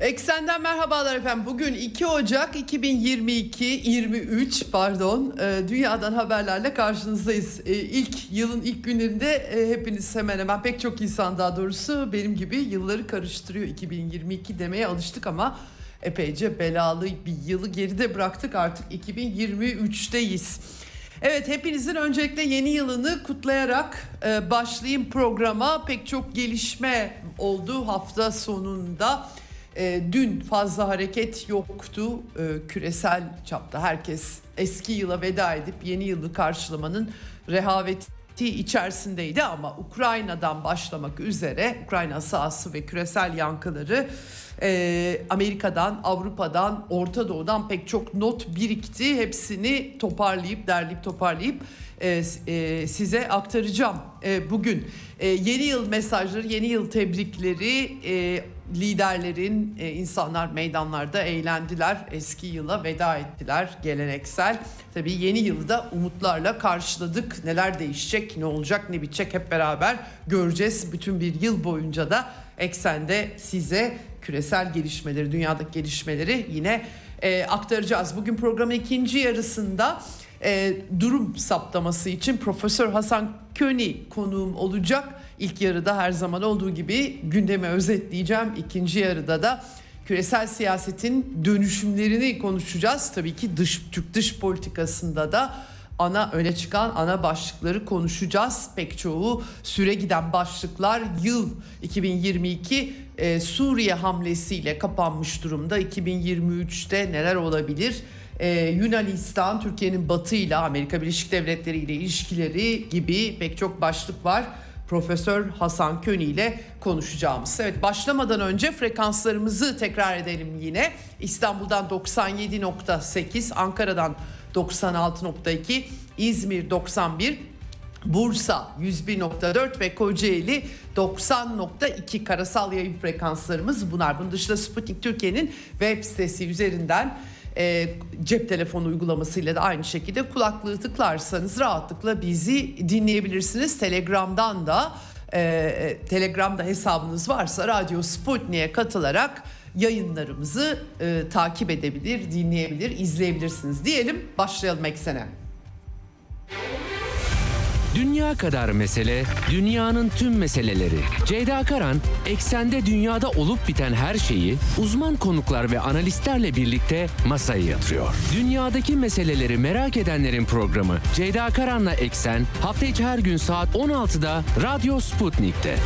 Eksenden merhabalar efendim. Bugün 2 Ocak 2022 23 pardon. E, dünyadan haberlerle karşınızdayız. E, ilk yılın ilk günlerinde e, hepiniz hemen hemen pek çok insan daha doğrusu benim gibi yılları karıştırıyor. 2022 demeye alıştık ama epeyce belalı bir yılı geride bıraktık. Artık 2023'teyiz. Evet hepinizin öncelikle yeni yılını kutlayarak e, başlayayım programa. Pek çok gelişme oldu hafta sonunda. E, dün fazla hareket yoktu e, küresel çapta. Herkes eski yıla veda edip yeni yılı karşılamanın rehaveti içerisindeydi ama Ukrayna'dan başlamak üzere Ukrayna sahası ve küresel yankıları e, Amerika'dan, Avrupa'dan, Orta Doğu'dan pek çok not birikti. Hepsini toparlayıp, derleyip toparlayıp e, e, size aktaracağım e, bugün. Yeni yıl mesajları, yeni yıl tebrikleri, liderlerin, insanlar meydanlarda eğlendiler. Eski yıla veda ettiler geleneksel. Tabii yeni yılı da umutlarla karşıladık. Neler değişecek, ne olacak, ne bitecek hep beraber göreceğiz. Bütün bir yıl boyunca da eksende size küresel gelişmeleri, dünyadaki gelişmeleri yine aktaracağız. Bugün programın ikinci yarısında e, durum saptaması için Profesör Hasan Köni konuğum olacak. İlk yarıda her zaman olduğu gibi gündemi özetleyeceğim. İkinci yarıda da küresel siyasetin dönüşümlerini konuşacağız. Tabii ki dış Türk dış politikasında da ana öne çıkan ana başlıkları konuşacağız. Pek çoğu süre giden başlıklar yıl 2022 e, Suriye hamlesiyle kapanmış durumda. 2023'te neler olabilir? Ee, Yunanistan, Türkiye'nin batı ile Amerika Birleşik Devletleri ile ilişkileri gibi pek çok başlık var. Profesör Hasan Köni ile konuşacağımız. Evet başlamadan önce frekanslarımızı tekrar edelim yine. İstanbul'dan 97.8, Ankara'dan 96.2, İzmir 91, Bursa 101.4 ve Kocaeli 90.2 karasal yayın frekanslarımız bunlar. Bunun dışında Sputnik Türkiye'nin web sitesi üzerinden e, cep telefonu uygulamasıyla da aynı şekilde kulaklığı tıklarsanız rahatlıkla bizi dinleyebilirsiniz. Telegram'dan da e, Telegram'da hesabınız varsa Radyo Sputnik'e katılarak yayınlarımızı e, takip edebilir, dinleyebilir, izleyebilirsiniz diyelim. Başlayalım eksene. Dünya kadar mesele, dünyanın tüm meseleleri. Ceyda Karan, eksende dünyada olup biten her şeyi uzman konuklar ve analistlerle birlikte masaya yatırıyor. Dünyadaki meseleleri merak edenlerin programı Ceyda Karan'la Eksen hafta içi her gün saat 16'da Radyo Sputnik'te.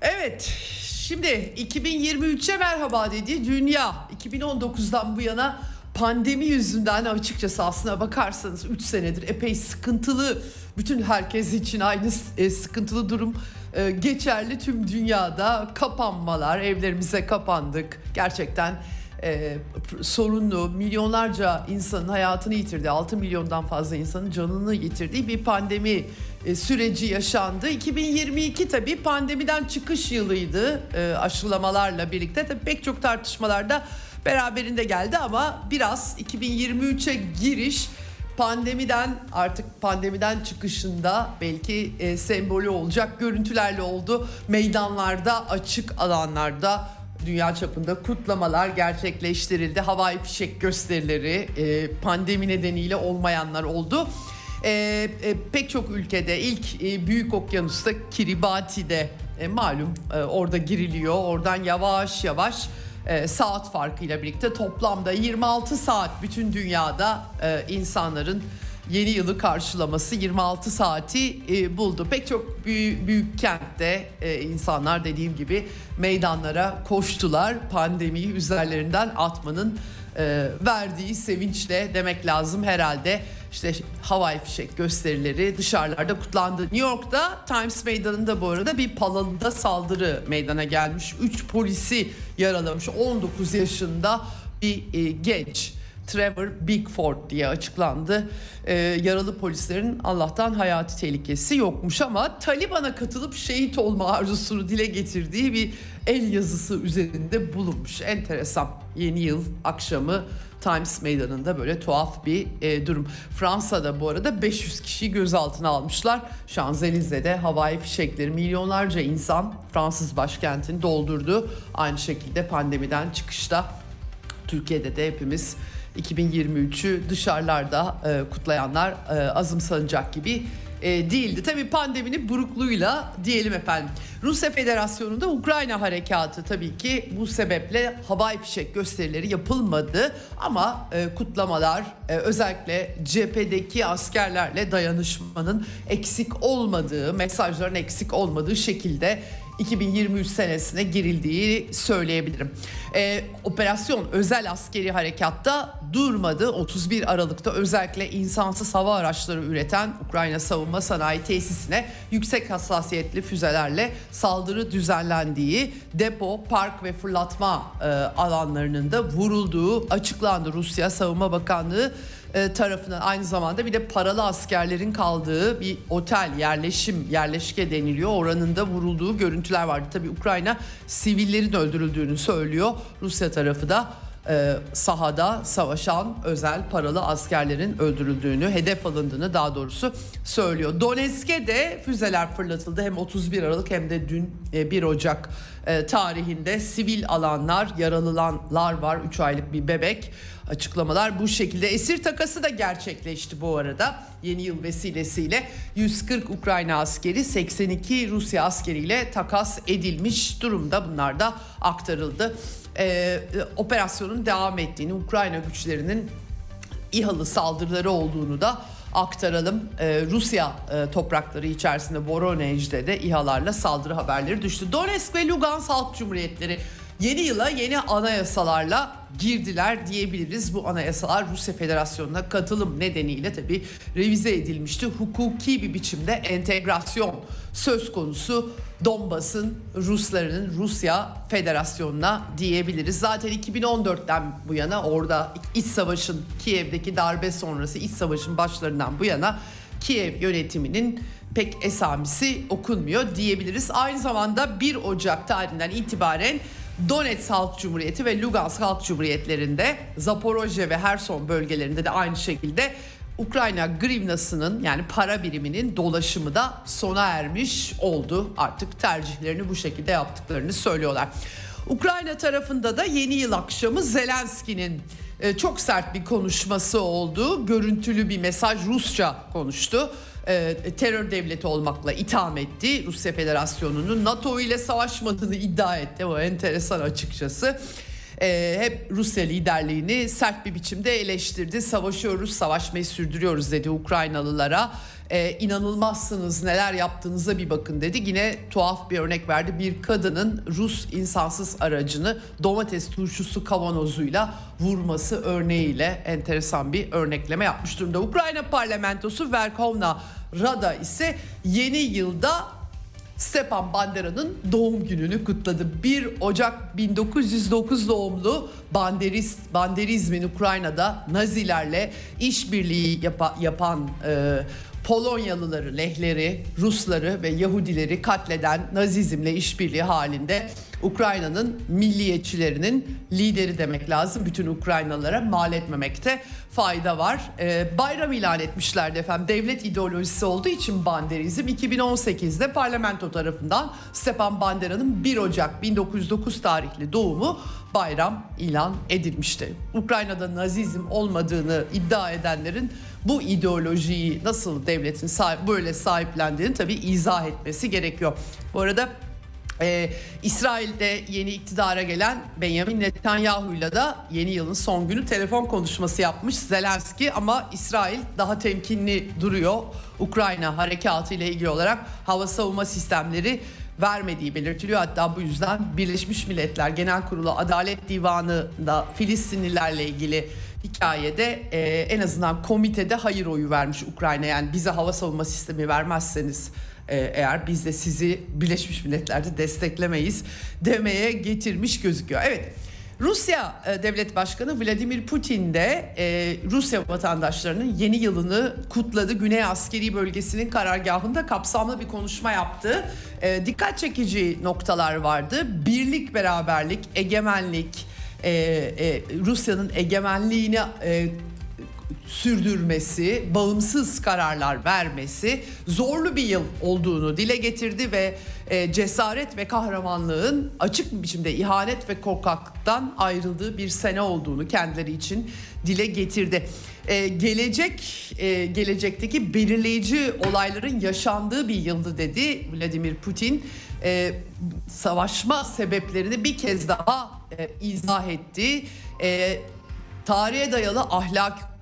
Evet, şimdi 2023'e merhaba dedi dünya. 2019'dan bu yana pandemi yüzünden açıkçası aslına bakarsanız 3 senedir epey sıkıntılı bütün herkes için aynı e, sıkıntılı durum. E, geçerli tüm dünyada kapanmalar evlerimize kapandık. Gerçekten e, sorunlu milyonlarca insanın hayatını yitirdi. 6 milyondan fazla insanın canını yitirdiği bir pandemi e, süreci yaşandı. 2022 tabii pandemiden çıkış yılıydı aşılamalarla birlikte. Tabii pek çok tartışmalarda beraberinde geldi ama biraz 2023'e giriş pandemiden artık pandemiden çıkışında belki e, sembolü olacak görüntülerle oldu. Meydanlarda, açık alanlarda dünya çapında kutlamalar gerçekleştirildi. Havai fişek gösterileri e, pandemi nedeniyle olmayanlar oldu. E, e, pek çok ülkede ilk e, Büyük Okyanus'ta Kiribati'de e, malum e, orada giriliyor. Oradan yavaş yavaş e, saat farkıyla birlikte toplamda 26 saat bütün dünyada e, insanların yeni yılı karşılaması 26 saati e, buldu. Pek çok büyük, büyük kentte e, insanlar dediğim gibi meydanlara koştular. Pandemiyi üzerlerinden atmanın verdiği sevinçle demek lazım herhalde. İşte havai fişek gösterileri dışarılarda kutlandı. New York'ta Times Meydanı'nda bu arada bir palalıda saldırı meydana gelmiş. 3 polisi yaralamış 19 yaşında bir e, genç Trevor Bigford diye açıklandı. Ee, yaralı polislerin Allah'tan hayati tehlikesi yokmuş ama Taliban'a katılıp şehit olma arzusunu dile getirdiği bir el yazısı üzerinde bulunmuş. Enteresan. Yeni yıl akşamı Times Meydanı'nda böyle tuhaf bir e, durum. Fransa'da bu arada 500 kişiyi gözaltına almışlar. Şanzelize'de havai fişekleri milyonlarca insan Fransız başkentini doldurdu. Aynı şekilde pandemiden çıkışta Türkiye'de de hepimiz 2023'ü dışarılarda e, kutlayanlar e, azımsanacak gibi e, değildi. Tabii pandeminin burukluğuyla diyelim efendim. Rusya Federasyonu'nda Ukrayna harekatı tabii ki bu sebeple havai fişek gösterileri yapılmadı. Ama e, kutlamalar e, özellikle cephedeki askerlerle dayanışmanın eksik olmadığı, mesajların eksik olmadığı şekilde 2023 senesine girildiği söyleyebilirim. Ee, operasyon özel askeri harekatta durmadı. 31 Aralık'ta özellikle insansız hava araçları üreten Ukrayna Savunma Sanayi Tesisine yüksek hassasiyetli füzelerle saldırı düzenlendiği depo, park ve fırlatma e, alanlarının da vurulduğu açıklandı. Rusya Savunma Bakanlığı tarafından aynı zamanda bir de paralı askerlerin kaldığı bir otel yerleşim yerleşke deniliyor. Oranında vurulduğu görüntüler vardı. Tabii Ukrayna sivillerin öldürüldüğünü söylüyor. Rusya tarafı da e, sahada savaşan özel paralı askerlerin öldürüldüğünü, hedef alındığını daha doğrusu söylüyor. Donetsk'e de füzeler fırlatıldı hem 31 Aralık hem de dün e, 1 Ocak e, tarihinde sivil alanlar, yaralılar var. 3 aylık bir bebek açıklamalar bu şekilde. Esir takası da gerçekleşti bu arada. Yeni yıl vesilesiyle 140 Ukrayna askeri 82 Rusya askeriyle takas edilmiş durumda. Bunlar da aktarıldı. Ee, operasyonun devam ettiğini, Ukrayna güçlerinin İHA'lı saldırıları olduğunu da aktaralım. Ee, Rusya e, toprakları içerisinde Voronezh'de de İHA'larla saldırı haberleri düştü. Donetsk ve Lugansk Halk Cumhuriyetleri yeni yıla yeni anayasalarla girdiler diyebiliriz. Bu anayasalar Rusya Federasyonu'na katılım nedeniyle tabii revize edilmişti. Hukuki bir biçimde entegrasyon söz konusu Donbas'ın Ruslarının Rusya Federasyonu'na diyebiliriz. Zaten 2014'ten bu yana orada iç savaşın Kiev'deki darbe sonrası iç savaşın başlarından bu yana Kiev yönetiminin pek esamisi okunmuyor diyebiliriz. Aynı zamanda 1 Ocak tarihinden itibaren Donetsk Halk Cumhuriyeti ve Lugansk Halk Cumhuriyetlerinde Zaporojye ve Herson bölgelerinde de aynı şekilde Ukrayna grivnasının yani para biriminin dolaşımı da sona ermiş oldu. Artık tercihlerini bu şekilde yaptıklarını söylüyorlar. Ukrayna tarafında da yeni yıl akşamı Zelenski'nin e, çok sert bir konuşması oldu. Görüntülü bir mesaj Rusça konuştu e, terör devleti olmakla itham etti. Rusya Federasyonu'nun NATO ile savaşmadığını iddia etti. O enteresan açıkçası. E, hep Rusya liderliğini sert bir biçimde eleştirdi. Savaşıyoruz, savaşmayı sürdürüyoruz dedi Ukraynalılara e, inanılmazsınız neler yaptığınıza bir bakın dedi. Yine tuhaf bir örnek verdi. Bir kadının Rus insansız aracını domates turşusu kavanozuyla vurması örneğiyle enteresan bir örnekleme yapmış durumda. Ukrayna parlamentosu Verkhovna Rada ise yeni yılda Stepan Bandera'nın doğum gününü kutladı. 1 Ocak 1909 doğumlu Banderist, Banderizmin Ukrayna'da Nazilerle işbirliği yapa, yapan e, Polonyalıları, Lehleri, Rusları ve Yahudileri katleden Nazizmle işbirliği halinde Ukrayna'nın milliyetçilerinin lideri demek lazım. Bütün Ukraynalılara mal etmemekte fayda var. Ee, bayram ilan etmişlerdi efendim. Devlet ideolojisi olduğu için Banderizm 2018'de parlamento tarafından Stepan Bandera'nın 1 Ocak 1909 tarihli doğumu bayram ilan edilmişti. Ukrayna'da Nazizm olmadığını iddia edenlerin bu ideolojiyi nasıl devletin sahip, böyle sahiplendiğini tabii izah etmesi gerekiyor. Bu arada ee, İsrail'de yeni iktidara gelen Benjamin Netanyahu ile da yeni yılın son günü telefon konuşması yapmış Zelenski ama İsrail daha temkinli duruyor. Ukrayna harekatı ile ilgili olarak hava savunma sistemleri vermediği belirtiliyor. Hatta bu yüzden Birleşmiş Milletler Genel Kurulu Adalet Divanı'nda Filistinlilerle ilgili hikayede e, en azından komitede hayır oyu vermiş Ukrayna. Yani bize hava savunma sistemi vermezseniz e, eğer biz de sizi Birleşmiş Milletler'de desteklemeyiz demeye getirmiş gözüküyor. Evet Rusya e, Devlet Başkanı Vladimir Putin de e, Rusya vatandaşlarının yeni yılını kutladı. Güney Askeri Bölgesi'nin karargahında kapsamlı bir konuşma yaptı. E, dikkat çekici noktalar vardı. Birlik, beraberlik, egemenlik, Rusya'nın egemenliğini sürdürmesi, bağımsız kararlar vermesi zorlu bir yıl olduğunu dile getirdi ve e, cesaret ve kahramanlığın açık bir biçimde ihanet ve korkaklıktan ayrıldığı bir sene olduğunu kendileri için dile getirdi. E, gelecek e, gelecekteki belirleyici olayların yaşandığı bir yıldı dedi Vladimir Putin. E, savaşma sebeplerini bir kez daha e, izah etti. E, tarihe dayalı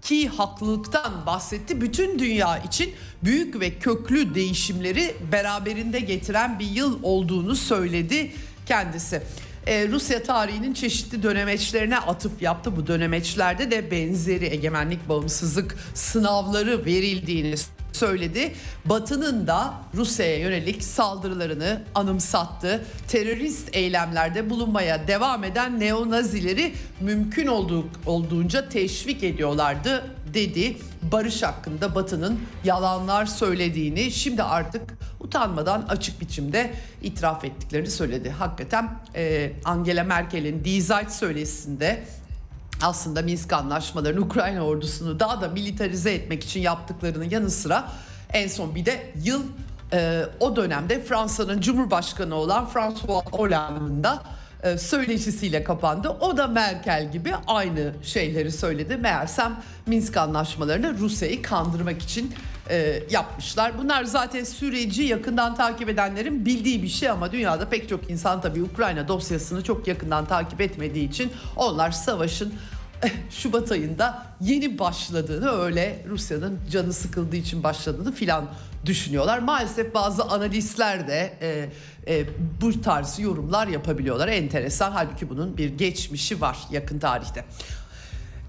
ahlaki haklılıktan bahsetti. Bütün dünya için büyük ve köklü değişimleri beraberinde getiren bir yıl olduğunu söyledi kendisi. Ee, Rusya tarihinin çeşitli dönemeçlerine atıf yaptı. Bu dönemeçlerde de benzeri egemenlik, bağımsızlık sınavları verildiğini söyledi. Batı'nın da Rusya'ya yönelik saldırılarını anımsattı. Terörist eylemlerde bulunmaya devam eden neonazileri mümkün olduğu, olduğunca teşvik ediyorlardı dedi. Barış hakkında Batı'nın yalanlar söylediğini şimdi artık utanmadan açık biçimde itiraf ettiklerini söyledi. Hakikaten e, Angela Merkel'in Die Zeit söyleşisinde aslında Minsk anlaşmalarını Ukrayna ordusunu daha da militarize etmek için yaptıklarının yanı sıra en son bir de yıl e, o dönemde Fransa'nın Cumhurbaşkanı olan François Hollande'ın da e, söyleşisiyle kapandı. O da Merkel gibi aynı şeyleri söyledi. Meğersem Minsk anlaşmalarını Rusya'yı kandırmak için e, yapmışlar. Bunlar zaten süreci yakından takip edenlerin bildiği bir şey ama dünyada pek çok insan tabii Ukrayna dosyasını çok yakından takip etmediği için onlar savaşın Şubat ayında yeni başladığını öyle Rusya'nın canı sıkıldığı için başladığını filan düşünüyorlar. Maalesef bazı analistler de e, e, bu tarz yorumlar yapabiliyorlar. Enteresan halbuki bunun bir geçmişi var yakın tarihte.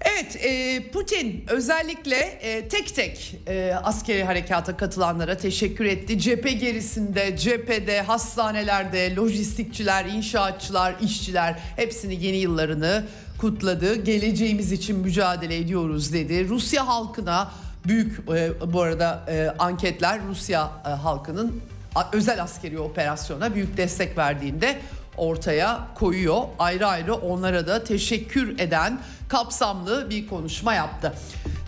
Evet e, Putin özellikle e, tek tek e, askeri harekata katılanlara teşekkür etti. Cephe gerisinde, cephede, hastanelerde, lojistikçiler, inşaatçılar, işçiler hepsini yeni yıllarını kutladı. Geleceğimiz için mücadele ediyoruz dedi. Rusya halkına büyük bu arada anketler Rusya halkının özel askeri operasyona büyük destek verdiğinde ortaya koyuyor. Ayrı ayrı onlara da teşekkür eden kapsamlı bir konuşma yaptı.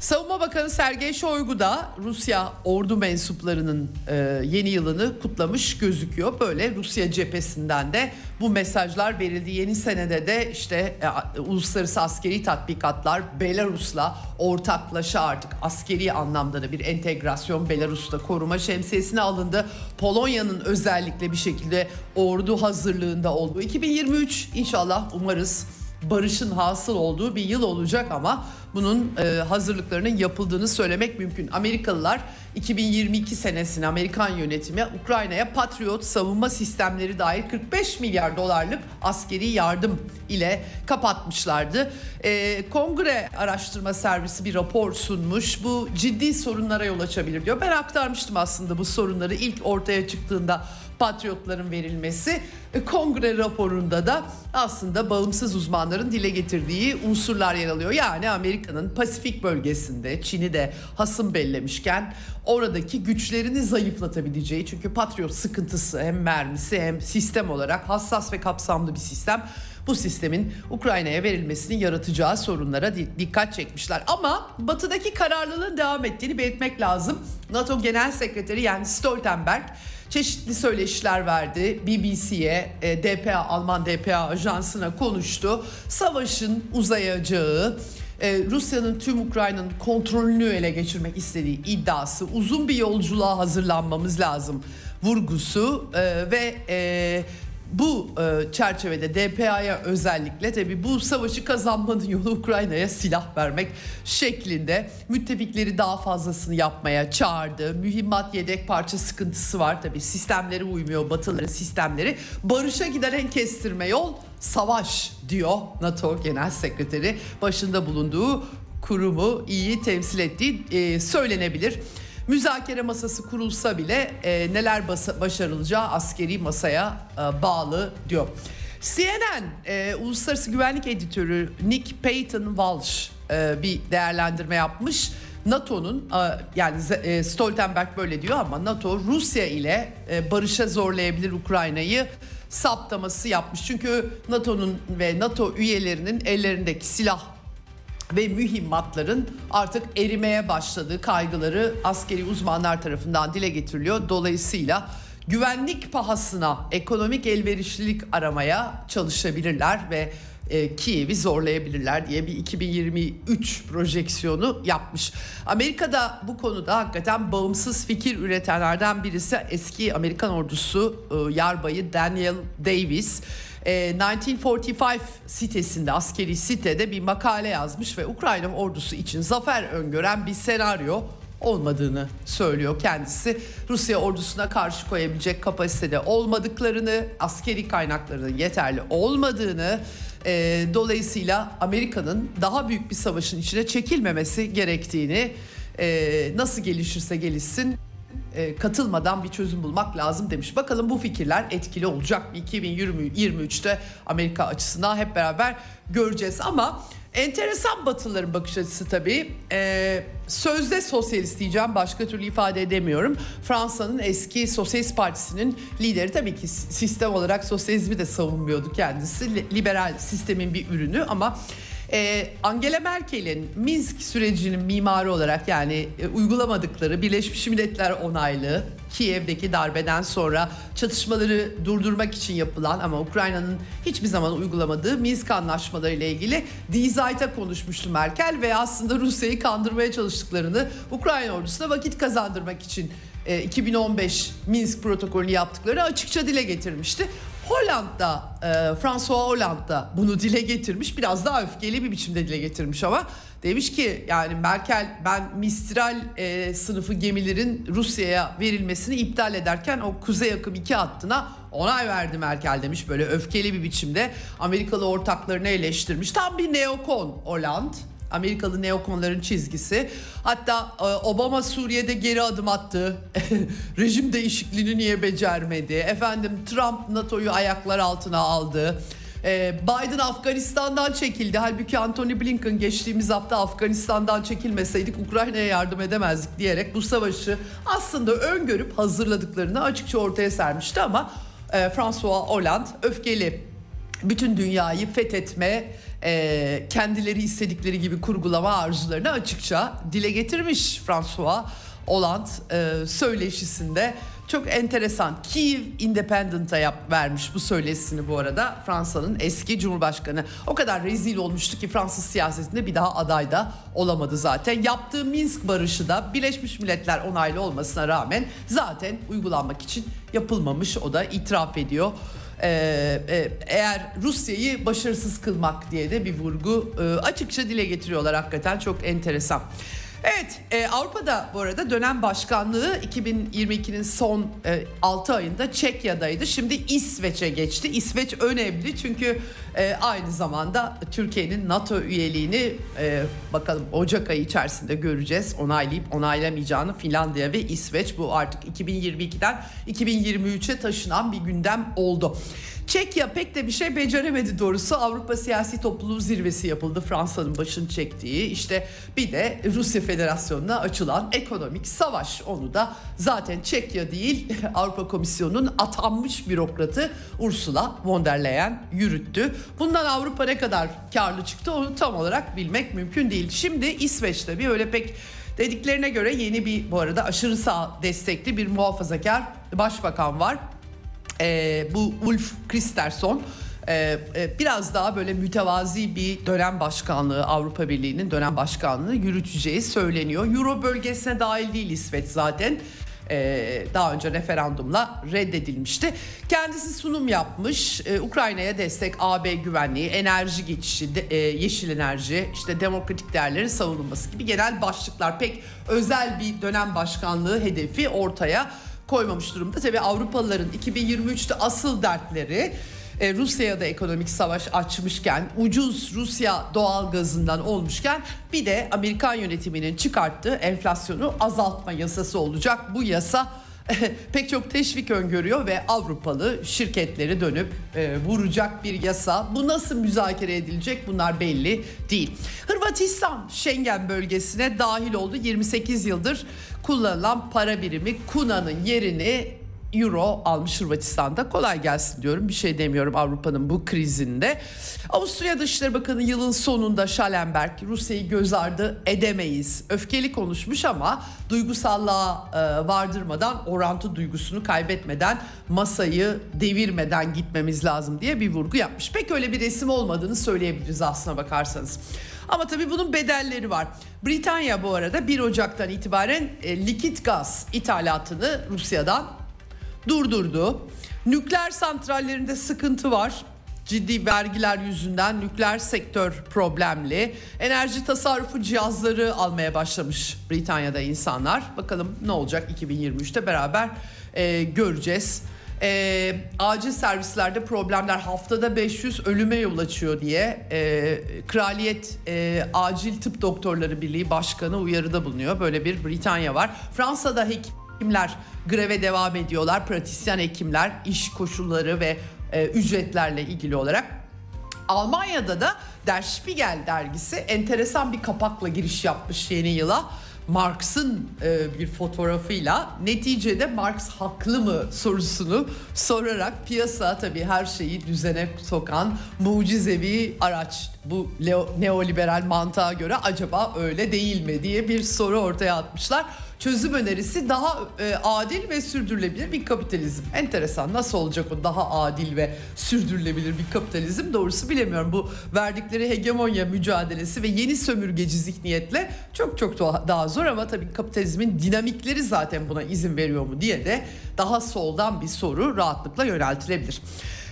Savunma Bakanı Sergey Shoigu da Rusya ordu mensuplarının e, yeni yılını kutlamış gözüküyor. Böyle Rusya cephesinden de bu mesajlar verildi. Yeni senede de işte e, uluslararası askeri tatbikatlar Belarus'la ortaklaşa artık askeri anlamda da bir entegrasyon Belarus'ta koruma şemsiyesine alındı. Polonya'nın özellikle bir şekilde ordu hazırlığında olduğu 2023 inşallah umarız barışın hasıl olduğu bir yıl olacak ama bunun e, hazırlıklarının yapıldığını söylemek mümkün. Amerikalılar 2022 senesinde Amerikan yönetimi Ukrayna'ya Patriot savunma sistemleri dair 45 milyar dolarlık askeri yardım ile kapatmışlardı. E, Kongre Araştırma Servisi bir rapor sunmuş. Bu ciddi sorunlara yol açabilir diyor. Ben aktarmıştım aslında bu sorunları ilk ortaya çıktığında patriotların verilmesi e, kongre raporunda da aslında bağımsız uzmanların dile getirdiği unsurlar yer alıyor. Yani Amerika'nın Pasifik bölgesinde Çin'i de hasım bellemişken oradaki güçlerini zayıflatabileceği çünkü patriot sıkıntısı hem mermisi hem sistem olarak hassas ve kapsamlı bir sistem bu sistemin Ukrayna'ya verilmesinin yaratacağı sorunlara dikkat çekmişler. Ama batıdaki kararlılığın devam ettiğini belirtmek lazım. NATO Genel Sekreteri yani Stoltenberg çeşitli söyleşiler verdi. BBC'ye, e, DPA, Alman DPA ajansına konuştu. Savaşın uzayacağı, e, Rusya'nın tüm Ukrayna'nın kontrolünü ele geçirmek istediği iddiası, uzun bir yolculuğa hazırlanmamız lazım vurgusu e, ve e, bu e, çerçevede DPA'ya özellikle tabi bu savaşı kazanmanın yolu Ukrayna'ya silah vermek şeklinde müttefikleri daha fazlasını yapmaya çağırdı. Mühimmat yedek parça sıkıntısı var tabi sistemleri uymuyor batıların sistemleri. Barışa giden en kestirme yol savaş diyor NATO Genel Sekreteri başında bulunduğu kurumu iyi temsil ettiği e, söylenebilir müzakere masası kurulsa bile e, neler basa, başarılacağı askeri masaya e, bağlı diyor. CNN e, Uluslararası Güvenlik Editörü Nick Payton Walsh e, bir değerlendirme yapmış. NATO'nun e, yani e, Stoltenberg böyle diyor ama NATO Rusya ile e, barışa zorlayabilir Ukrayna'yı saptaması yapmış. Çünkü NATO'nun ve NATO üyelerinin ellerindeki silah ve mühimmatların artık erimeye başladığı kaygıları askeri uzmanlar tarafından dile getiriliyor. Dolayısıyla güvenlik pahasına ekonomik elverişlilik aramaya çalışabilirler ve e, Kiev'i zorlayabilirler diye bir 2023 projeksiyonu yapmış. Amerika'da bu konuda hakikaten bağımsız fikir üretenlerden birisi eski Amerikan ordusu e, yarbayı Daniel Davis. 1945 e, sitesinde askeri sitede bir makale yazmış ve Ukrayna ordusu için zafer öngören bir senaryo olmadığını söylüyor kendisi. Rusya ordusuna karşı koyabilecek kapasitede olmadıklarını, askeri kaynaklarının yeterli olmadığını, e, dolayısıyla Amerika'nın daha büyük bir savaşın içine çekilmemesi gerektiğini, e, nasıl gelişirse gelişsin e, katılmadan bir çözüm bulmak lazım demiş. Bakalım bu fikirler etkili olacak mı 2023'te Amerika açısından hep beraber göreceğiz ama enteresan Batılıların bakış açısı tabii. Ee, sözde sosyalist diyeceğim başka türlü ifade edemiyorum. Fransa'nın eski Sosyalist Partisi'nin lideri tabii ki sistem olarak sosyalizmi de savunmuyordu kendisi. Liberal sistemin bir ürünü ama ee, Angela Merkel'in Minsk sürecinin mimarı olarak yani e, uygulamadıkları Birleşmiş Milletler onaylı Kiev'deki darbeden sonra çatışmaları durdurmak için yapılan ama Ukrayna'nın hiçbir zaman uygulamadığı Minsk anlaşmaları ile ilgili Dizayt'a konuşmuştu Merkel ve aslında Rusya'yı kandırmaya çalıştıklarını Ukrayna ordusuna vakit kazandırmak için 2015 e, Minsk protokolünü yaptıkları açıkça dile getirmişti. Hollanda'da e, François Hollande bunu dile getirmiş. Biraz daha öfkeli bir biçimde dile getirmiş ama demiş ki yani Merkel ben Mistral e, sınıfı gemilerin Rusya'ya verilmesini iptal ederken o kuzey akım 2 hattına onay verdi Merkel demiş böyle öfkeli bir biçimde Amerikalı ortaklarını eleştirmiş. Tam bir neokon Hollande. Amerikalı neokonların çizgisi. Hatta e, Obama Suriye'de geri adım attı. Rejim değişikliğini niye becermedi? Efendim Trump NATO'yu ayaklar altına aldı. E, Biden Afganistan'dan çekildi. Halbuki Anthony Blinken geçtiğimiz hafta Afganistan'dan çekilmeseydik Ukrayna'ya yardım edemezdik diyerek bu savaşı aslında öngörüp hazırladıklarını açıkça ortaya sermişti ama e, François Hollande öfkeli bütün dünyayı fethetme, e, kendileri istedikleri gibi kurgulama arzularını açıkça dile getirmiş François Hollande e, söyleşisinde. Çok enteresan. Kiev Independent'a yap, vermiş bu söyleşisini bu arada Fransa'nın eski cumhurbaşkanı. O kadar rezil olmuştu ki Fransız siyasetinde bir daha aday da olamadı zaten. Yaptığı Minsk barışı da Birleşmiş Milletler onaylı olmasına rağmen zaten uygulanmak için yapılmamış. O da itiraf ediyor. Ee, e, eğer Rusya'yı başarısız kılmak diye de bir vurgu e, açıkça dile getiriyorlar hakikaten çok enteresan. Evet e, Avrupa'da bu arada dönem başkanlığı 2022'nin son e, 6 ayında Çekya'daydı. Şimdi İsveç'e geçti. İsveç önemli çünkü e, aynı zamanda Türkiye'nin NATO üyeliğini e, bakalım Ocak ayı içerisinde göreceğiz. Onaylayıp onaylamayacağını Finlandiya ve İsveç bu artık 2022'den 2023'e taşınan bir gündem oldu. Çekya pek de bir şey beceremedi doğrusu. Avrupa Siyasi Topluluğu zirvesi yapıldı. Fransa'nın başını çektiği. işte bir de Rusya Federasyonu'na açılan ekonomik savaş. Onu da zaten Çekya değil Avrupa Komisyonu'nun atanmış bürokratı Ursula von der Leyen yürüttü. Bundan Avrupa ne kadar karlı çıktı onu tam olarak bilmek mümkün değil. Şimdi İsveç'te bir öyle pek dediklerine göre yeni bir bu arada aşırı sağ destekli bir muhafazakar başbakan var e, bu Ulf Kristersson e, e, biraz daha böyle mütevazi bir dönem başkanlığı Avrupa Birliği'nin dönem başkanlığı yürüteceği söyleniyor. Euro bölgesine dahil değil İsveç zaten e, daha önce referandumla reddedilmişti. Kendisi sunum yapmış. E, Ukrayna'ya destek, AB güvenliği, enerji geçişi, e, yeşil enerji, işte demokratik değerlerin savunulması gibi genel başlıklar pek özel bir dönem başkanlığı hedefi ortaya koymamış durumda. Tabii Avrupalıların 2023'te asıl dertleri e, Rusya'ya da ekonomik savaş açmışken, ucuz Rusya doğal gazından olmuşken bir de Amerikan yönetiminin çıkarttığı enflasyonu azaltma yasası olacak. Bu yasa pek çok teşvik öngörüyor ve Avrupalı şirketleri dönüp e, vuracak bir yasa. Bu nasıl müzakere edilecek bunlar belli değil. Hırvatistan Schengen bölgesine dahil oldu. 28 yıldır kullanılan para birimi Kuna'nın yerini Euro almış Hırvatistan'da. Kolay gelsin diyorum. Bir şey demiyorum Avrupa'nın bu krizinde. Avusturya Dışişleri Bakanı yılın sonunda Schallenberg Rusya'yı göz ardı edemeyiz. Öfkeli konuşmuş ama duygusallığa e, vardırmadan orantı duygusunu kaybetmeden masayı devirmeden gitmemiz lazım diye bir vurgu yapmış. Pek öyle bir resim olmadığını söyleyebiliriz aslına bakarsanız. Ama tabii bunun bedelleri var. Britanya bu arada 1 Ocak'tan itibaren e, likit gaz ithalatını Rusya'dan durdurdu. Nükleer santrallerinde sıkıntı var. Ciddi vergiler yüzünden nükleer sektör problemli. Enerji tasarrufu cihazları almaya başlamış Britanya'da insanlar. Bakalım ne olacak 2023'te beraber e, göreceğiz. E, acil servislerde problemler haftada 500 ölüme yol açıyor diye e, Kraliyet e, Acil Tıp Doktorları Birliği Başkanı uyarıda bulunuyor. Böyle bir Britanya var. Fransa'da hekim Hekimler greve devam ediyorlar. Pratisyen hekimler iş koşulları ve e, ücretlerle ilgili olarak. Almanya'da da Der Spiegel dergisi enteresan bir kapakla giriş yapmış yeni yıla. Marx'ın e, bir fotoğrafıyla neticede Marx haklı mı sorusunu sorarak piyasa tabii her şeyi düzene sokan mucizevi araç. Bu leo, neoliberal mantığa göre acaba öyle değil mi diye bir soru ortaya atmışlar çözüm önerisi daha e, adil ve sürdürülebilir bir kapitalizm. Enteresan nasıl olacak o daha adil ve sürdürülebilir bir kapitalizm doğrusu bilemiyorum. Bu verdikleri hegemonya mücadelesi ve yeni sömürgeci zihniyetle çok çok daha zor ama tabii kapitalizmin dinamikleri zaten buna izin veriyor mu diye de daha soldan bir soru rahatlıkla yöneltilebilir.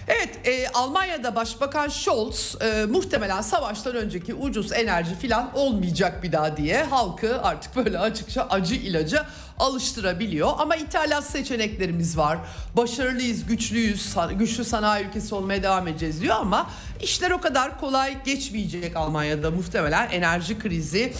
Evet e, Almanya'da Başbakan Scholz e, muhtemelen savaştan önceki ucuz enerji falan olmayacak bir daha diye halkı artık böyle açıkça acı ilaca alıştırabiliyor. Ama ithalat seçeneklerimiz var. Başarılıyız, güçlüyüz, güçlü sanayi ülkesi olmaya devam edeceğiz diyor ama işler o kadar kolay geçmeyecek Almanya'da muhtemelen enerji krizi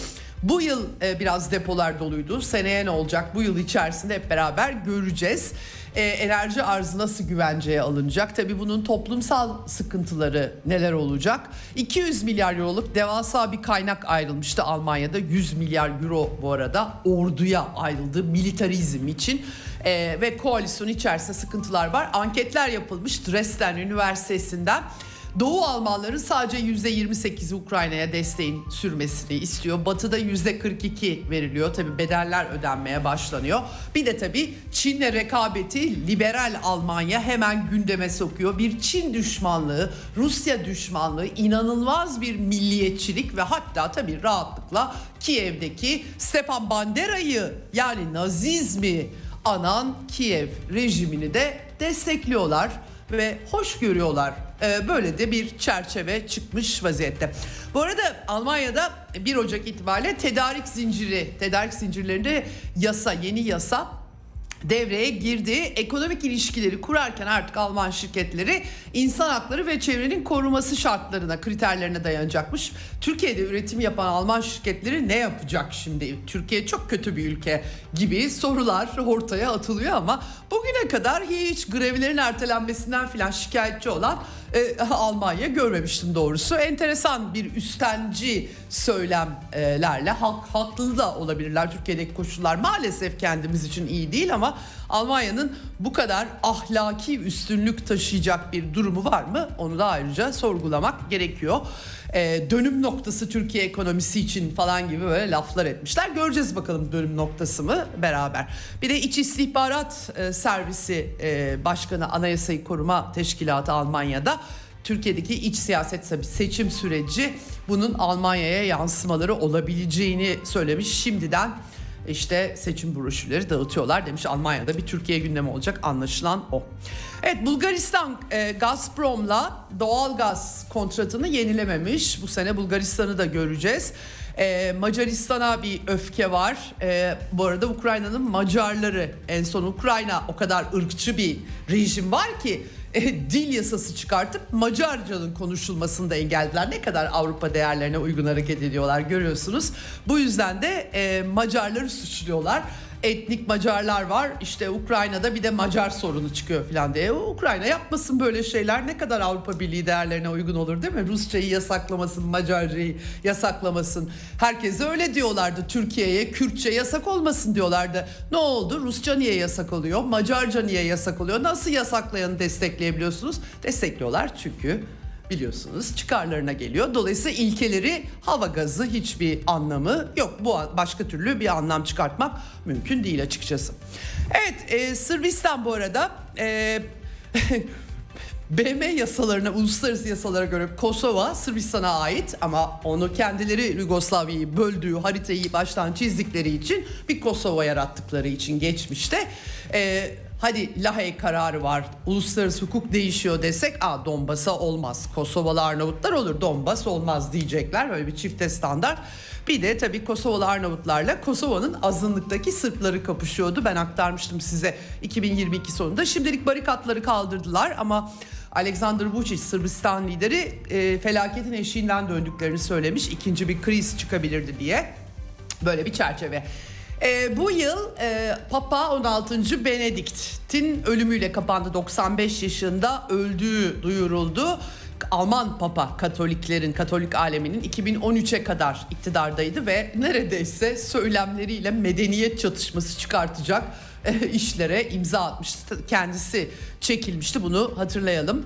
bu yıl e, biraz depolar doluydu. Seneye ne olacak? Bu yıl içerisinde hep beraber göreceğiz. E, enerji arzı nasıl güvenceye alınacak? Tabii bunun toplumsal sıkıntıları neler olacak? 200 milyar euroluk devasa bir kaynak ayrılmıştı Almanya'da. 100 milyar euro bu arada orduya ayrıldı militarizm için. E, ve koalisyon içerisinde sıkıntılar var. Anketler yapılmış Dresden Üniversitesi'nden. Doğu Almanların sadece %28'i Ukrayna'ya desteğin sürmesini istiyor. Batı'da %42 veriliyor. Tabi bedeller ödenmeye başlanıyor. Bir de tabi Çin'le rekabeti liberal Almanya hemen gündeme sokuyor. Bir Çin düşmanlığı, Rusya düşmanlığı, inanılmaz bir milliyetçilik ve hatta tabi rahatlıkla Kiev'deki Stepan Bandera'yı yani Nazizmi anan Kiev rejimini de destekliyorlar ve hoş görüyorlar. Ee, böyle de bir çerçeve çıkmış vaziyette. Bu arada Almanya'da 1 Ocak itibariyle tedarik zinciri, tedarik zincirlerinde yasa, yeni yasa devreye girdi. Ekonomik ilişkileri kurarken artık Alman şirketleri insan hakları ve çevrenin koruması şartlarına, kriterlerine dayanacakmış. Türkiye'de üretim yapan Alman şirketleri ne yapacak şimdi? Türkiye çok kötü bir ülke gibi sorular ortaya atılıyor ama bugüne kadar hiç grevlerin ertelenmesinden filan şikayetçi olan e, Almanya görmemiştim doğrusu. Enteresan bir üstenci söylemlerle hak, haklı da olabilirler. Türkiye'deki koşullar maalesef kendimiz için iyi değil ama Almanya'nın bu kadar ahlaki üstünlük taşıyacak bir durumu var mı? Onu da ayrıca sorgulamak gerekiyor. Ee, dönüm noktası Türkiye ekonomisi için falan gibi böyle laflar etmişler. Göreceğiz bakalım dönüm noktası mı beraber. Bir de İç İstihbarat e, Servisi e, Başkanı Anayasayı Koruma Teşkilatı Almanya'da Türkiye'deki iç siyaset seçim süreci bunun Almanya'ya yansımaları olabileceğini söylemiş. Şimdiden işte seçim broşürleri dağıtıyorlar demiş Almanya'da bir Türkiye gündemi olacak anlaşılan o. Evet Bulgaristan e, Gazprom'la doğal gaz kontratını yenilememiş. Bu sene Bulgaristan'ı da göreceğiz. E, Macaristan'a bir öfke var. E, bu arada Ukrayna'nın Macarları en son Ukrayna o kadar ırkçı bir rejim var ki e, dil yasası çıkartıp Macarcanın konuşulmasını da engellediler. Ne kadar Avrupa değerlerine uygun hareket ediyorlar görüyorsunuz. Bu yüzden de e, Macarları suçluyorlar. Etnik Macarlar var. İşte Ukrayna'da bir de Macar sorunu çıkıyor falan diye. Ukrayna yapmasın böyle şeyler. Ne kadar Avrupa Birliği değerlerine uygun olur değil mi? Rusçayı yasaklamasın, Macarcayı yasaklamasın. Herkese öyle diyorlardı. Türkiye'ye Kürtçe yasak olmasın diyorlardı. Ne oldu? Rusça niye yasak oluyor? Macarca niye yasak oluyor? Nasıl yasaklayanı destekleyebiliyorsunuz? Destekliyorlar çünkü biliyorsunuz çıkarlarına geliyor. Dolayısıyla ilkeleri hava gazı hiçbir anlamı yok. Bu başka türlü bir anlam çıkartmak mümkün değil açıkçası. Evet e, Sırbistan bu arada e, BM yasalarına, uluslararası yasalara göre Kosova Sırbistan'a ait ama onu kendileri Yugoslavya'yı böldüğü haritayı baştan çizdikleri için bir Kosova yarattıkları için geçmişte. Ee, hadi Lahey kararı var, uluslararası hukuk değişiyor desek, a Donbas'a olmaz. Kosovalı Arnavutlar olur, Donbas olmaz diyecekler. Böyle bir çifte standart. Bir de tabii Kosovalı Arnavutlarla Kosova'nın azınlıktaki Sırpları kapışıyordu. Ben aktarmıştım size 2022 sonunda. Şimdilik barikatları kaldırdılar ama Alexander Vučić Sırbistan lideri e, felaketin eşiğinden döndüklerini söylemiş. İkinci bir kriz çıkabilirdi diye. Böyle bir çerçeve. E, bu yıl e, Papa 16. Benedikt'in ölümüyle kapandı. 95 yaşında öldüğü duyuruldu. Alman Papa Katoliklerin, Katolik aleminin 2013'e kadar iktidardaydı ve neredeyse söylemleriyle medeniyet çatışması çıkartacak e, işlere imza atmıştı. Kendisi çekilmişti bunu hatırlayalım.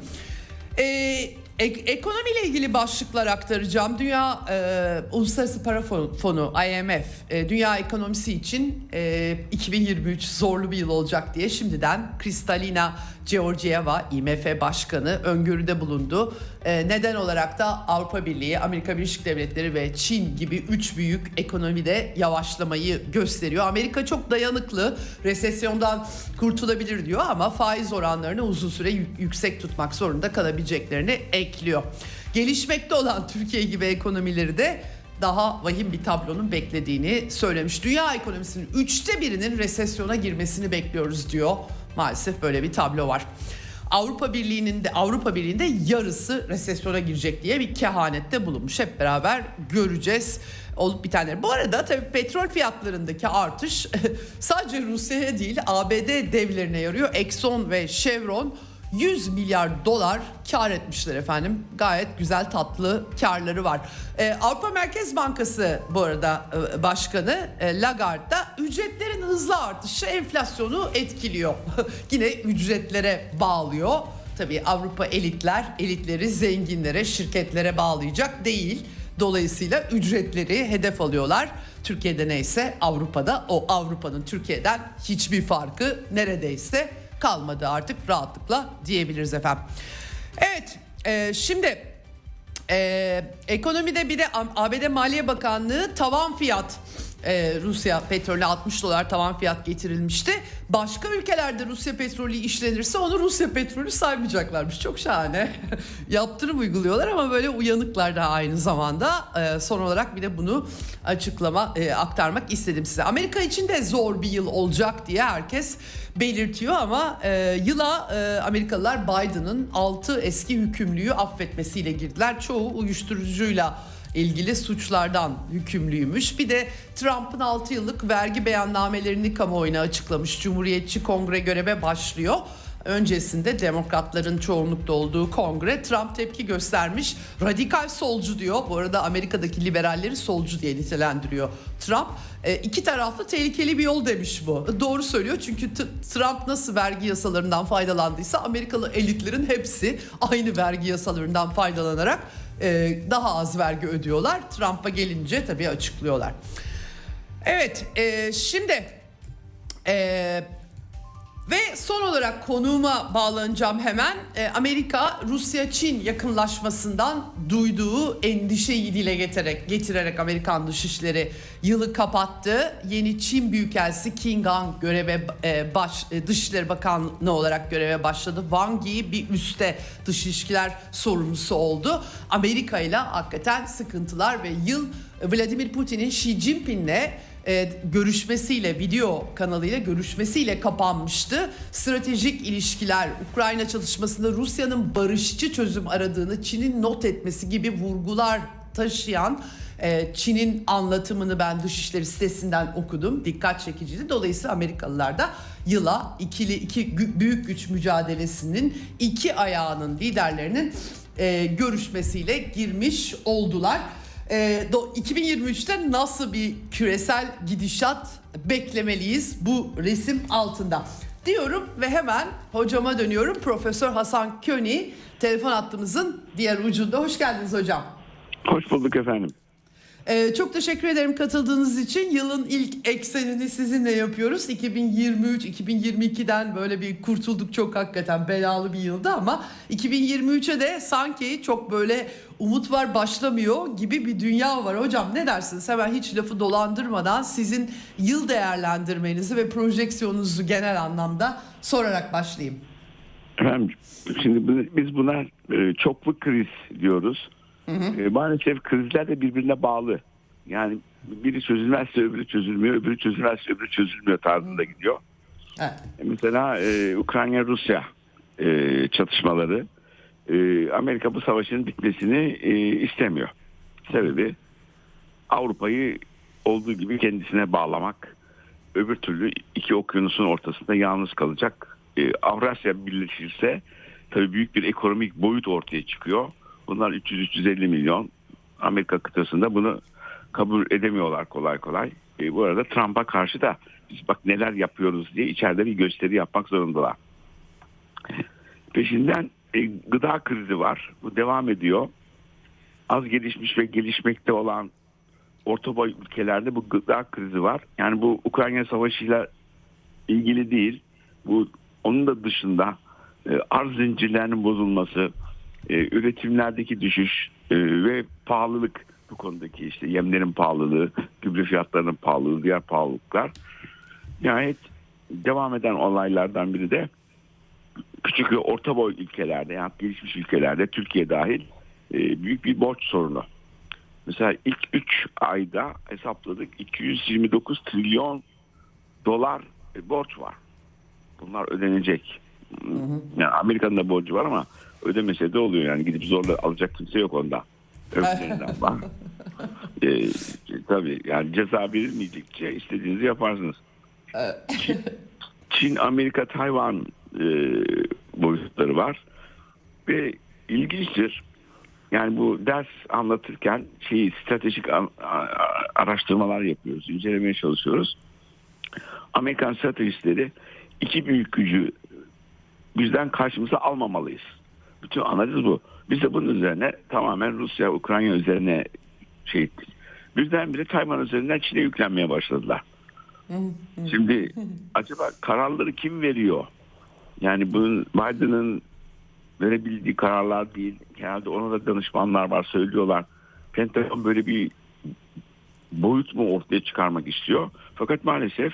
Ee, Ek- ekonomiyle ilgili başlıklar aktaracağım. Dünya e, Uluslararası Para Fonu IMF e, dünya ekonomisi için e, 2023 zorlu bir yıl olacak diye şimdiden Kristalina Georgieva IMF Başkanı öngörüde bulundu. E, neden olarak da Avrupa Birliği, Amerika Birleşik Devletleri ve Çin gibi üç büyük ekonomide yavaşlamayı gösteriyor. Amerika çok dayanıklı, resesyondan kurtulabilir diyor ama faiz oranlarını uzun süre yüksek tutmak zorunda kalabileceklerini ekliyor. Gelişmekte olan Türkiye gibi ekonomileri de daha vahim bir tablonun beklediğini söylemiş. Dünya ekonomisinin üçte birinin resesyona girmesini bekliyoruz diyor. Maalesef böyle bir tablo var. Avrupa Birliği'nin de Avrupa Birliği'nde yarısı resesyona girecek diye bir kehanette bulunmuş. Hep beraber göreceğiz olup bitenleri. Bu arada tabii petrol fiyatlarındaki artış sadece Rusya'ya değil ABD devlerine yarıyor. Exxon ve Chevron 100 milyar dolar kar etmişler efendim. Gayet güzel tatlı karları var. Ee, Avrupa Merkez Bankası bu arada e, başkanı e, Lagarde da ücretlerin hızlı artışı enflasyonu etkiliyor. Yine ücretlere bağlıyor. Tabii Avrupa elitler elitleri zenginlere, şirketlere bağlayacak değil. Dolayısıyla ücretleri hedef alıyorlar. Türkiye'de neyse Avrupa'da o Avrupa'nın Türkiye'den hiçbir farkı neredeyse kalmadı artık rahatlıkla diyebiliriz efendim. Evet e, şimdi e, ekonomide bir de ABD Maliye Bakanlığı tavan fiyat e, Rusya petrolü 60 dolar tavan fiyat getirilmişti. Başka ülkelerde Rusya petrolü işlenirse onu Rusya petrolü saymayacaklarmış. Çok şahane. Yaptırım uyguluyorlar ama böyle uyanıklar da aynı zamanda. E, son olarak bir de bunu açıklama e, aktarmak istedim size. Amerika için de zor bir yıl olacak diye herkes belirtiyor ama e, yıla e, Amerikalılar Biden'ın 6 eski hükümlüyü affetmesiyle girdiler. Çoğu uyuşturucuyla ilgili suçlardan hükümlüymüş. Bir de Trump'ın 6 yıllık vergi beyannamelerini kamuoyuna açıklamış. Cumhuriyetçi kongre göreve başlıyor. Öncesinde demokratların çoğunlukta olduğu kongre Trump tepki göstermiş. Radikal solcu diyor. Bu arada Amerika'daki liberalleri solcu diye nitelendiriyor Trump. E, iki taraflı tehlikeli bir yol demiş bu. Doğru söylüyor çünkü Trump nasıl vergi yasalarından faydalandıysa Amerikalı elitlerin hepsi aynı vergi yasalarından faydalanarak e, daha az vergi ödüyorlar. Trump'a gelince tabii açıklıyorlar. Evet e, şimdi e, ve son olarak konuğuma bağlanacağım hemen. E, Amerika Rusya-Çin yakınlaşmasından duyduğu endişeyi dile getirerek, getirerek Amerikan Dışişleri yılı kapattı. Yeni Çin Büyükelçisi King Gang göreve e, baş e, Dışişleri Bakanlığı olarak göreve başladı. Wang Yi bir üste dış ilişkiler sorumlusu oldu. Amerika ile hakikaten sıkıntılar ve yıl Vladimir Putin'in Xi Jinping'le e, görüşmesiyle video kanalıyla görüşmesiyle kapanmıştı. Stratejik ilişkiler, Ukrayna çalışmasında Rusya'nın barışçı çözüm aradığını Çin'in not etmesi gibi vurgular taşıyan E, Çin'in anlatımını ben Dışişleri sitesinden okudum. Dikkat çekiciydi. Dolayısıyla Amerikalılar da yıla ikili iki büyük güç mücadelesinin iki ayağının liderlerinin e, görüşmesiyle girmiş oldular. E, do- 2023'te nasıl bir küresel gidişat beklemeliyiz bu resim altında? Diyorum ve hemen hocama dönüyorum. Profesör Hasan Köni telefon hattımızın diğer ucunda. Hoş geldiniz hocam. Hoş bulduk efendim. Ee, çok teşekkür ederim katıldığınız için. Yılın ilk eksenini sizinle yapıyoruz. 2023-2022'den böyle bir kurtulduk çok hakikaten belalı bir yıldı ama 2023'e de sanki çok böyle umut var başlamıyor gibi bir dünya var. Hocam ne dersiniz? Hemen hiç lafı dolandırmadan sizin yıl değerlendirmenizi ve projeksiyonunuzu genel anlamda sorarak başlayayım. Efendim şimdi biz buna e, çoklu kriz diyoruz. E, maalesef krizler de birbirine bağlı. Yani biri çözülmezse öbürü çözülmüyor, öbürü çözülmezse öbürü çözülmüyor tarzında gidiyor. Evet. E, Mesela e, Ukrayna-Rusya e, çatışmaları e, Amerika bu savaşın bitmesini e, istemiyor. Sebebi Avrupa'yı olduğu gibi kendisine bağlamak. Öbür türlü iki okyanusun ortasında yalnız kalacak. E, Avrasya birleşirse tabii büyük bir ekonomik boyut ortaya çıkıyor. Bunlar 300-350 milyon. Amerika kıtasında bunu kabul edemiyorlar kolay kolay. E, bu arada Trump'a karşı da biz bak neler yapıyoruz diye içeride bir gösteri yapmak zorundalar. Peşinden e, gıda krizi var. Bu devam ediyor. Az gelişmiş ve gelişmekte olan orta boy ülkelerde bu gıda krizi var. Yani bu Ukrayna savaşıyla ilgili değil. Bu onun da dışında e, arz zincirlerinin bozulması, e, üretimlerdeki düşüş e, ve pahalılık bu konudaki işte yemlerin pahalılığı, gübre fiyatlarının pahalılığı, diğer pahalılıklar. Nihayet devam eden olaylardan biri de küçük ve orta boy ülkelerde yani gelişmiş ülkelerde Türkiye dahil e, büyük bir borç sorunu. Mesela ilk 3 ayda hesapladık 229 trilyon dolar borç var. Bunlar ödenecek. Yani Amerika'nın da borcu var ama ödemese de oluyor yani gidip zorla alacak kimse yok onda. Öbürlerinden var. Ee, tabii yani ceza verilmeyecekçe istediğinizi yaparsınız. Çin, Çin, Amerika, Tayvan e, boyutları var. Ve ilginçtir. Yani bu ders anlatırken şeyi stratejik araştırmalar yapıyoruz, incelemeye çalışıyoruz. Amerikan stratejistleri iki büyük gücü bizden karşımıza almamalıyız. Bütün analiz bu. Biz de bunun üzerine tamamen Rusya, Ukrayna üzerine şey ettik. Birdenbire Tayvan üzerinden Çin'e yüklenmeye başladılar. Şimdi acaba kararları kim veriyor? Yani bunun Biden'ın verebildiği kararlar değil. Genelde ona da danışmanlar var söylüyorlar. Pentagon böyle bir boyut mu ortaya çıkarmak istiyor. Fakat maalesef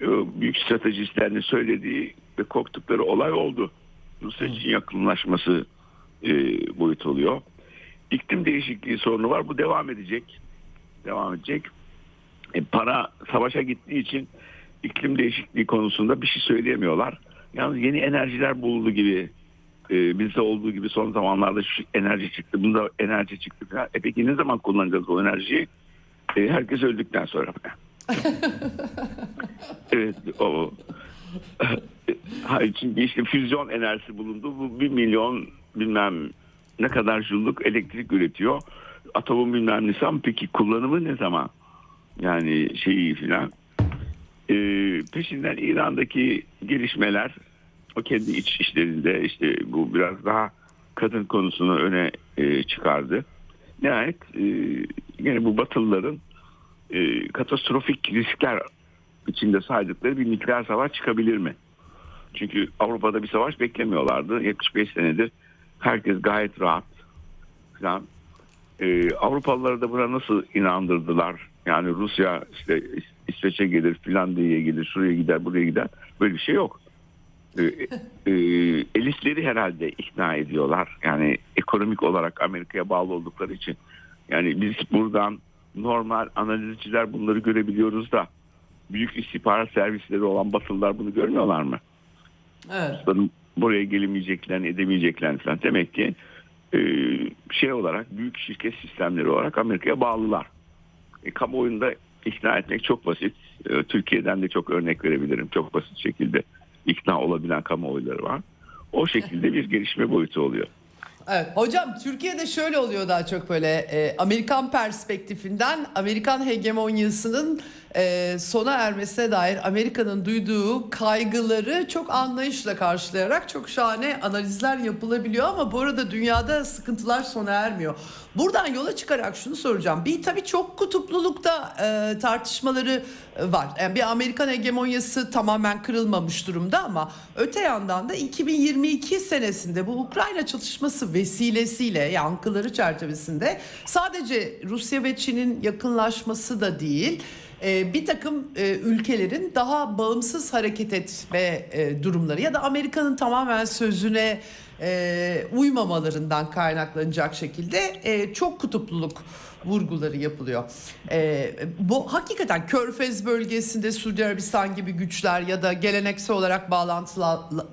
e, büyük stratejistlerin söylediği ve korktukları olay oldu. Rusya Çin yakınlaşması e, boyut oluyor. İklim değişikliği sorunu var. Bu devam edecek. Devam edecek. E, para savaşa gittiği için iklim değişikliği konusunda bir şey söyleyemiyorlar. Yalnız yeni enerjiler bulundu gibi e, bizde olduğu gibi son zamanlarda şu enerji çıktı, bunda enerji çıktı falan. E peki ne zaman kullanacağız o enerjiyi? E, herkes öldükten sonra. evet o. Hayır çünkü işte füzyon enerjisi bulundu. Bu bir milyon bilmem ne kadar jüllük elektrik üretiyor. Atomun bilmem nesi ama peki kullanımı ne zaman? Yani şeyi filan. E, peşinden İran'daki gelişmeler o kendi iç işlerinde işte bu biraz daha kadın konusunu öne e, çıkardı. Nihayet e, yine bu Batılıların e, katastrofik riskler içinde saydıkları bir nükleer savaş çıkabilir mi? Çünkü Avrupa'da bir savaş beklemiyorlardı. 75 senedir herkes gayet rahat falan. E, Avrupalıları da buna nasıl inandırdılar? Yani Rusya işte İsveç'e gelir, Finlandiya'ya gelir, şuraya gider, buraya gider. Böyle bir şey yok. E, e, elitleri herhalde ikna ediyorlar. Yani ekonomik olarak Amerika'ya bağlı oldukları için. Yani biz buradan normal analizciler bunları görebiliyoruz da büyük istihbarat servisleri olan Batılılar bunu görmüyorlar mı? Evet. Buraya gelemeyeceklerini, edemeyeceklerini falan. Demek ki e, şey olarak büyük şirket sistemleri olarak Amerika'ya bağlılar. E, kamuoyunda ikna etmek çok basit. E, Türkiye'den de çok örnek verebilirim. Çok basit şekilde ikna olabilen kamuoyları var. O şekilde bir gelişme boyutu oluyor. Evet hocam Türkiye'de şöyle oluyor daha çok böyle e, Amerikan perspektifinden Amerikan hegemonyasının e, sona ermesine dair Amerika'nın duyduğu kaygıları çok anlayışla karşılayarak çok şahane analizler yapılabiliyor ama bu arada dünyada sıkıntılar sona ermiyor. Buradan yola çıkarak şunu soracağım. Bir tabii çok kutuplulukta e, tartışmaları e, var. Yani bir Amerikan hegemonyası tamamen kırılmamış durumda ama öte yandan da 2022 senesinde bu Ukrayna çatışması vesilesiyle yankıları çerçevesinde sadece Rusya ve Çin'in yakınlaşması da değil e, bir takım e, ülkelerin daha bağımsız hareket etme e, durumları ya da Amerika'nın tamamen sözüne e, uymamalarından kaynaklanacak şekilde e, çok kutupluluk vurguları yapılıyor. E, bu hakikaten Körfez bölgesinde Suudi Arabistan gibi güçler ya da geleneksel olarak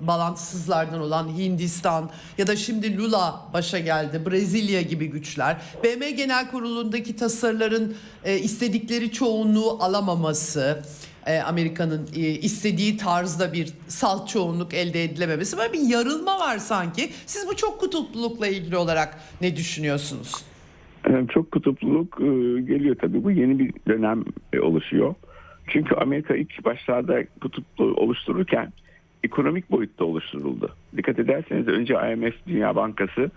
bağlantısızlardan olan Hindistan ya da şimdi Lula başa geldi Brezilya gibi güçler. BM Genel Kurulu'ndaki tasarıların e, istedikleri çoğunluğu alamaması e, Amerika'nın e, istediği tarzda bir salt çoğunluk elde edilememesi böyle bir yarılma var sanki. Siz bu çok kutuplulukla ilgili olarak ne düşünüyorsunuz? Yani çok kutupluluk e, geliyor tabii. Bu yeni bir dönem e, oluşuyor. Çünkü Amerika ilk başlarda kutuplu oluştururken ekonomik boyutta oluşturuldu. Dikkat ederseniz önce IMF, Dünya Bankası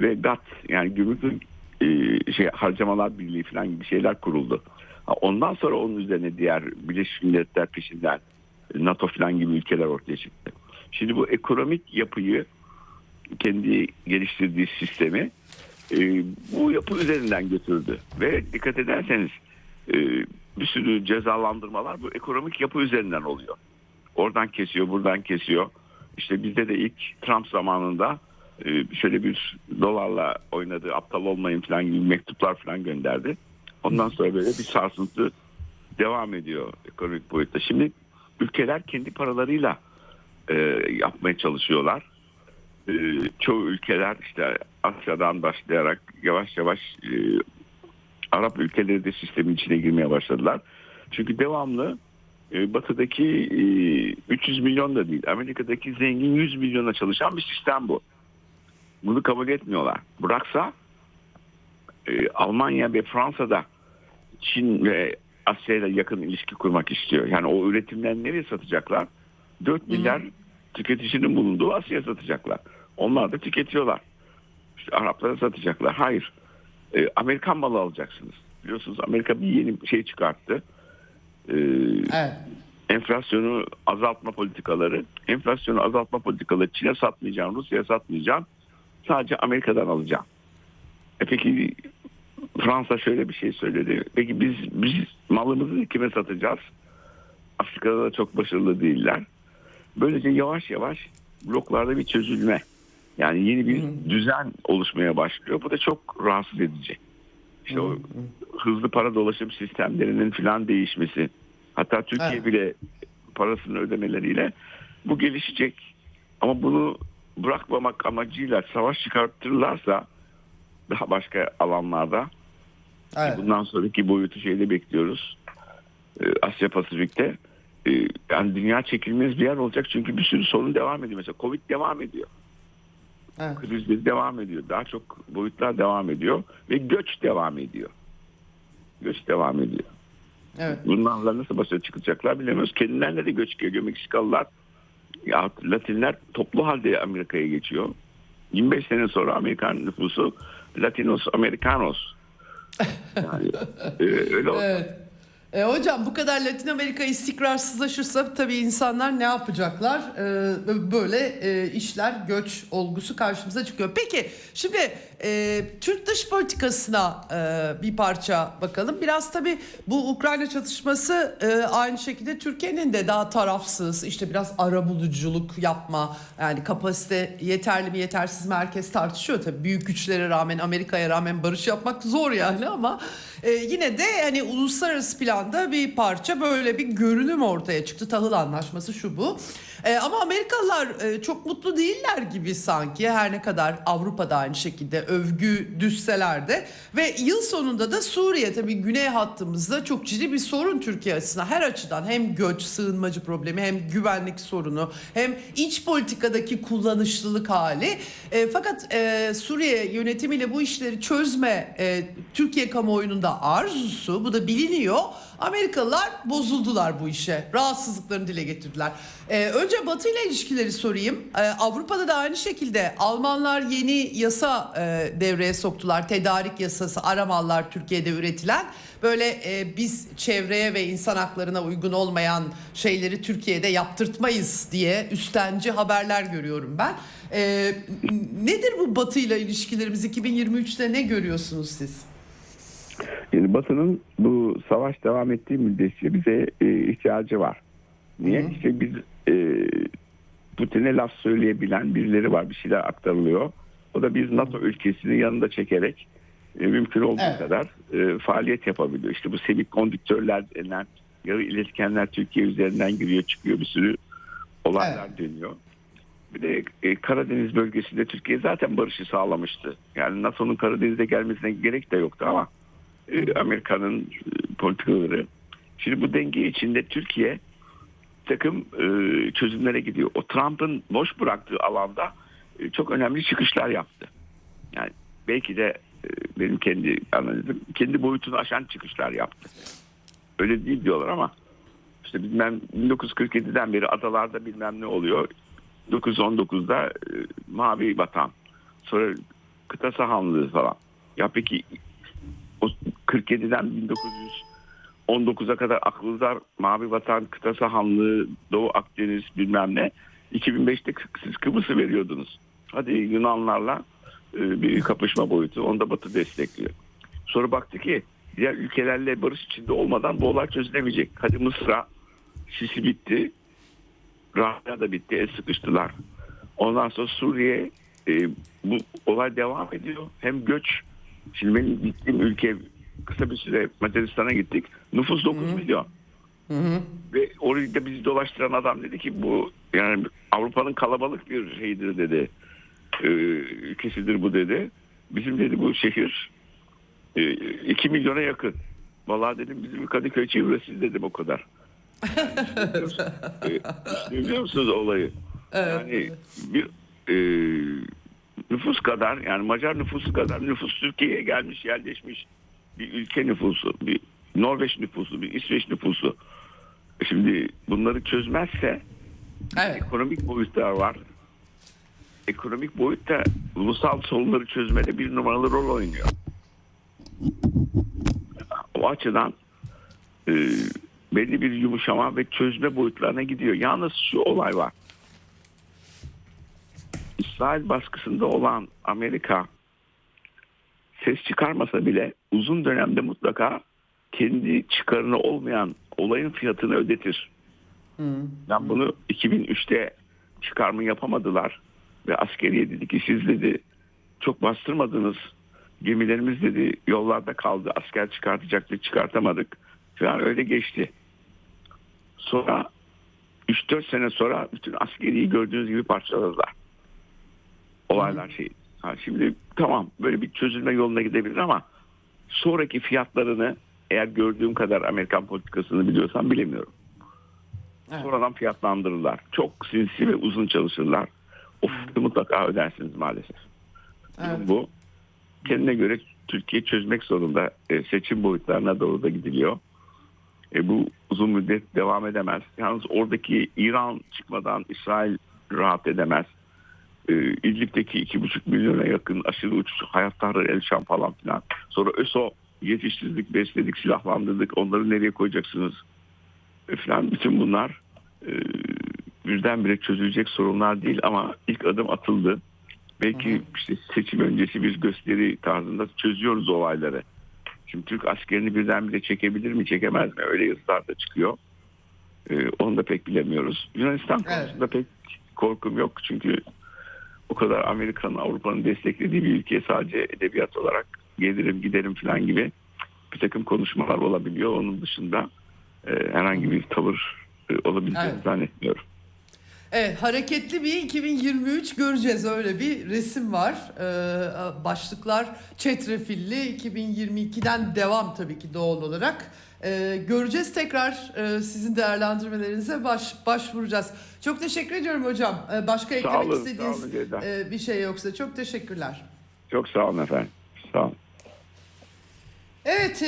ve GATT yani gümrük e, şey harcamalar birliği falan gibi şeyler kuruldu. Ondan sonra onun üzerine diğer Birleşmiş Milletler peşinden NATO falan gibi ülkeler ortaya çıktı. Şimdi bu ekonomik yapıyı kendi geliştirdiği sistemi e, bu yapı üzerinden götürdü. Ve dikkat ederseniz e, bir sürü cezalandırmalar bu ekonomik yapı üzerinden oluyor. Oradan kesiyor, buradan kesiyor. İşte bizde de ilk Trump zamanında e, şöyle bir dolarla oynadığı aptal olmayın falan gibi mektuplar falan gönderdi. Ondan sonra böyle bir sarsıntı devam ediyor ekonomik boyutta. Şimdi ülkeler kendi paralarıyla e, yapmaya çalışıyorlar. E, çoğu ülkeler işte Asya'dan başlayarak yavaş yavaş e, Arap ülkeleri de sistemin içine girmeye başladılar. Çünkü devamlı e, batıdaki e, 300 milyon da değil Amerika'daki zengin 100 milyona çalışan bir sistem bu. Bunu kabul etmiyorlar. Bıraksa e, Almanya ve Fransa'da Çin ve Asya ile yakın ilişki kurmak istiyor. Yani o üretimleri nereye satacaklar? 4 milyar tüketicinin bulunduğu Asya'ya satacaklar. Onlar da tüketiyorlar. İşte Araplara satacaklar. Hayır. E, Amerikan malı alacaksınız. Biliyorsunuz Amerika bir yeni şey çıkarttı. E, evet. Enflasyonu azaltma politikaları. Enflasyonu azaltma politikaları Çin'e satmayacağım, Rusya'ya satmayacağım. Sadece Amerika'dan alacağım. E peki Fransa şöyle bir şey söyledi. Peki biz biz malımızı kime satacağız? Afrika'da da çok başarılı değiller. Böylece yavaş yavaş bloklarda bir çözülme. Yani yeni bir düzen oluşmaya başlıyor. Bu da çok rahatsız edici. İşte o hızlı para dolaşım sistemlerinin filan değişmesi. Hatta Türkiye Evet. bile parasını ödemeleriyle bu gelişecek. Ama bunu bırakmamak amacıyla savaş çıkartırlarsa daha başka alanlarda Evet. bundan sonraki boyutu şeyde bekliyoruz. Ee, Asya Pasifik'te Ee, yani dünya çekilmez bir yer olacak çünkü bir sürü sorun devam ediyor. Mesela Covid devam ediyor. Evet. Krizleri devam ediyor. Daha çok boyutlar devam ediyor ve göç devam ediyor. Göç devam ediyor. Evet. Bunlarla nasıl başa çıkacaklar bilemiyoruz. Kendilerine de göç geliyor. Meksikalılar ya Latinler toplu halde Amerika'ya geçiyor. 25 sene sonra Amerikan nüfusu Latinos Americanos. Yani, e, öyle oldu. Evet. E, hocam bu kadar Latin Amerika istikrarsızlaşırsa tabii insanlar ne yapacaklar? E, böyle e, işler göç olgusu karşımıza çıkıyor. Peki şimdi e, Türk dış politikasına e, bir parça bakalım. Biraz tabii bu Ukrayna çatışması e, aynı şekilde Türkiye'nin de daha tarafsız işte biraz arabuluculuk yapma yani kapasite yeterli mi yetersiz mi herkes tartışıyor tabii. Büyük güçlere rağmen Amerika'ya rağmen barış yapmak zor yani ama e, yine de hani uluslararası planda anda bir parça böyle bir görünüm ortaya çıktı. Tahıl anlaşması şu bu. E, ama Amerikalılar e, çok mutlu değiller gibi sanki her ne kadar Avrupa'da aynı şekilde övgü düşseler de. Ve yıl sonunda da Suriye tabii güney hattımızda çok ciddi bir sorun Türkiye açısından. Her açıdan hem göç, sığınmacı problemi hem güvenlik sorunu hem iç politikadaki kullanışlılık hali. E, fakat e, Suriye yönetimiyle bu işleri çözme e, Türkiye kamuoyunun da arzusu bu da biliniyor. Amerikalılar bozuldular bu işe. Rahatsızlıklarını dile getirdiler. Ee, önce Batı ile ilişkileri sorayım. Ee, Avrupa'da da aynı şekilde Almanlar yeni yasa e, devreye soktular. Tedarik yasası aramallar Türkiye'de üretilen. Böyle e, biz çevreye ve insan haklarına uygun olmayan şeyleri Türkiye'de yaptırtmayız diye üstenci haberler görüyorum ben. Ee, nedir bu Batı ile ilişkilerimiz 2023'te ne görüyorsunuz siz? Yani Batı'nın bu savaş devam ettiği müddetçe bize e, ihtiyacı var. Niye? Hı. İşte biz e, Putin'e laf söyleyebilen birileri var. Bir şeyler aktarılıyor. O da biz NATO ülkesini yanında çekerek e, mümkün olduğu Evet. kadar e, faaliyet yapabiliyor. İşte bu semikondüktörler denen yarı iletkenler Türkiye üzerinden giriyor çıkıyor bir sürü olaylar dönüyor. Bir de e, Karadeniz bölgesinde Türkiye zaten barışı sağlamıştı. Yani NATO'nun Karadeniz'e gelmesine gerek de yoktu ama Amerika'nın e, politikaları. Şimdi bu denge içinde Türkiye takım e, çözümlere gidiyor. O Trump'ın boş bıraktığı alanda e, çok önemli çıkışlar yaptı. Yani belki de e, benim kendi analizim kendi boyutunu aşan çıkışlar yaptı. Öyle değil diyorlar ama işte bilmem 1947'den beri adalarda bilmem ne oluyor. 1919'da e, mavi vatan. Sonra kıta sahanlığı falan. Ya peki o 47'den 1919'a kadar aklınızda mavi vatan, kıta sahanlığı, Doğu Akdeniz bilmem ne. 2005'te siz Kıbrıs'ı veriyordunuz. Hadi Yunanlarla e, bir kapışma boyutu. Onu da Batı destekliyor. Sonra baktı ki diğer ülkelerle barış içinde olmadan bu olay çözülemeyecek. Hadi Mısır'a Sisi bitti. Rahya da bitti. El sıkıştılar. Ondan sonra Suriye e, bu olay devam ediyor. Hem göç. Şimdi benim gittiğim ülke kısa bir süre Macaristan'a gittik. Nüfus 9 milyon. Ve orayı da bizi dolaştıran adam dedi ki bu yani Avrupa'nın kalabalık bir şeyidir dedi. E, ülkesidir bu dedi. Bizim dedi bu şehir 2 milyona yakın. Vallahi dedim bizim Kadıköy çevresi dedim o kadar. e, biliyor musunuz olayı? Yani bir e, nüfus kadar yani Macar nüfusu kadar nüfus Türkiye'ye gelmiş yerleşmiş bir ülke nüfusu, bir Norveç nüfusu, bir İsveç nüfusu. Şimdi bunları çözmezse Evet. ekonomik boyutlar var. Ekonomik boyutta ulusal sorunları çözmede bir numaralı rol oynuyor. O açıdan e, belli bir yumuşama ve çözme boyutlarına gidiyor. Yalnız şu olay var. İsrail baskısında olan Amerika ses çıkarmasa bile uzun dönemde mutlaka kendi çıkarına olmayan olayın fiyatını ödetir. Ben bunu 2003'te çıkarma yapamadılar ve askeriye dedi ki siz dedi çok bastırmadınız gemilerimiz dedi yollarda kaldı asker çıkartacaktık çıkartamadık falan öyle geçti. Sonra 3-4 sene sonra bütün askeriyi gördüğünüz gibi parçaladılar. Olaylar şey. Ha, şimdi tamam böyle bir çözülme yoluna gidebilir ama sonraki fiyatlarını eğer gördüğüm kadar Amerikan politikasını biliyorsam bilemiyorum. Evet. Sonradan fiyatlandırırlar. Çok sinsi ve uzun çalışırlar. O fiyatı mutlaka ödersiniz maalesef. Evet. Bu kendine göre Türkiye çözmek zorunda. E, seçim boyutlarına doğru da gidiliyor. E, bu uzun müddet devam edemez. Yalnız oradaki İran çıkmadan İsrail rahat edemez. E, İdlib'deki iki buçuk milyona yakın aşırı uç hayatları el şam falan filan. Sonra ÖSO yetiştirdik, besledik, silahlandırdık. Onları nereye koyacaksınız? E, filan. Bütün bunlar e, birdenbire çözülecek sorunlar değil ama ilk adım atıldı. Belki işte seçim öncesi bir gösteri tarzında çözüyoruz olayları. Şimdi Türk askerini birdenbire çekebilir mi çekemez mi? Öyle yazılar da çıkıyor. Ee, onu da pek bilemiyoruz. Yunanistan Evet. konusunda pek korkum yok. Çünkü o kadar Amerika'nın Avrupa'nın desteklediği bir ülke sadece edebiyat olarak gelirim giderim falan gibi bir takım konuşmalar olabiliyor. Onun dışında e, herhangi bir tavır e, olabileceğini Evet. zannetmiyorum. Evet hareketli bir 2023 göreceğiz öyle bir resim var. Ee, başlıklar çetrefilli 2022'den devam tabii ki doğal olarak. Ee, göreceğiz tekrar e, sizin değerlendirmelerinize baş, başvuracağız. Çok teşekkür ediyorum hocam. Ee, başka eklemek olun, sağ istediğiniz olun Ceyda. e, bir şey yoksa çok teşekkürler. Çok sağ olun efendim. Sağ olun. Evet,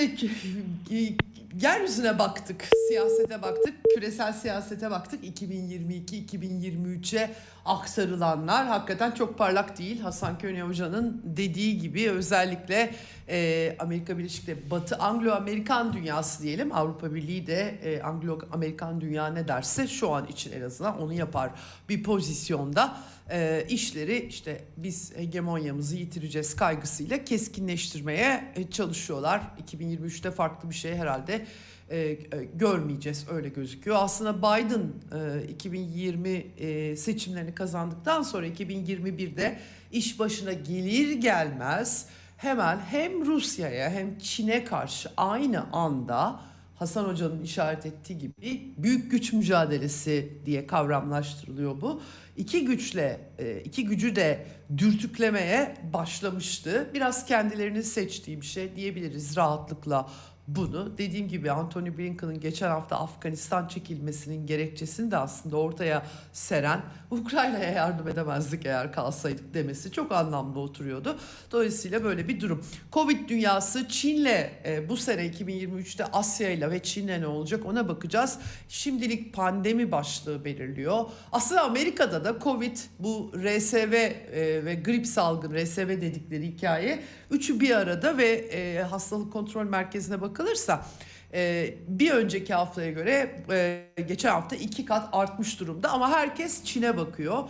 yeryüzüne baktık, siyasete baktık, küresel siyasete baktık. 2022-2023'e aktarılanlar hakikaten çok parlak değil. Hasan Köne Hoca'nın dediği gibi özellikle e, Amerika Birleşik Devletleri, Batı Anglo-Amerikan dünyası diyelim. Avrupa Birliği de e, Anglo-Amerikan dünya ne derse şu an için en azından onu yapar bir pozisyonda e, işleri işte biz hegemonyamızı yitireceğiz kaygısıyla keskinleştirmeye e, çalışıyorlar. 2023'te farklı bir şey herhalde e, e, görmeyeceğiz öyle gözüküyor. Aslında Biden e, 2020 e, seçimlerini kazandıktan sonra 2021'de iş başına gelir gelmez hemen hem Rusya'ya hem Çin'e karşı aynı anda Hasan Hoca'nın işaret ettiği gibi büyük güç mücadelesi diye kavramlaştırılıyor bu. İki güçle, e, iki gücü de dürtüklemeye başlamıştı. Biraz kendilerini seçtiği bir şey diyebiliriz rahatlıkla bunu. Dediğim gibi Anthony Blinken'ın geçen hafta Afganistan çekilmesinin gerekçesini de aslında ortaya seren Ukrayna'ya yardım edemezdik eğer kalsaydık demesi çok anlamlı oturuyordu. Dolayısıyla böyle bir durum. Covid dünyası Çin'le e, bu sene 2023'te Asya'yla ve Çin'le ne olacak ona bakacağız. Şimdilik pandemi başlığı belirliyor. Aslında Amerika'da da Covid bu RSV e, ve grip salgın RSV dedikleri hikaye üçü bir arada ve e, hastalık kontrol merkezine bakılırsa e, bir önceki haftaya göre e, geçen hafta iki kat artmış durumda ama herkes Çin'e bakıyor.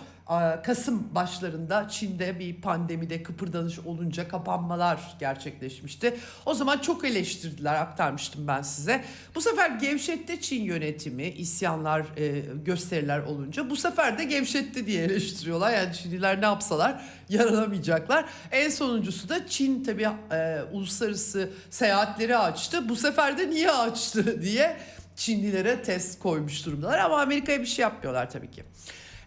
Kasım başlarında Çin'de bir pandemide kıpırdanış olunca kapanmalar gerçekleşmişti. O zaman çok eleştirdiler aktarmıştım ben size. Bu sefer gevşetti Çin yönetimi isyanlar e, gösteriler olunca. Bu sefer de gevşetti diye eleştiriyorlar. Yani Çinliler ne yapsalar yaranamayacaklar. En sonuncusu da Çin tabii e, uluslararası seyahatleri açtı. Bu sefer de niye açtı diye Çinlilere test koymuş durumdalar ama Amerika'ya bir şey yapmıyorlar tabii ki.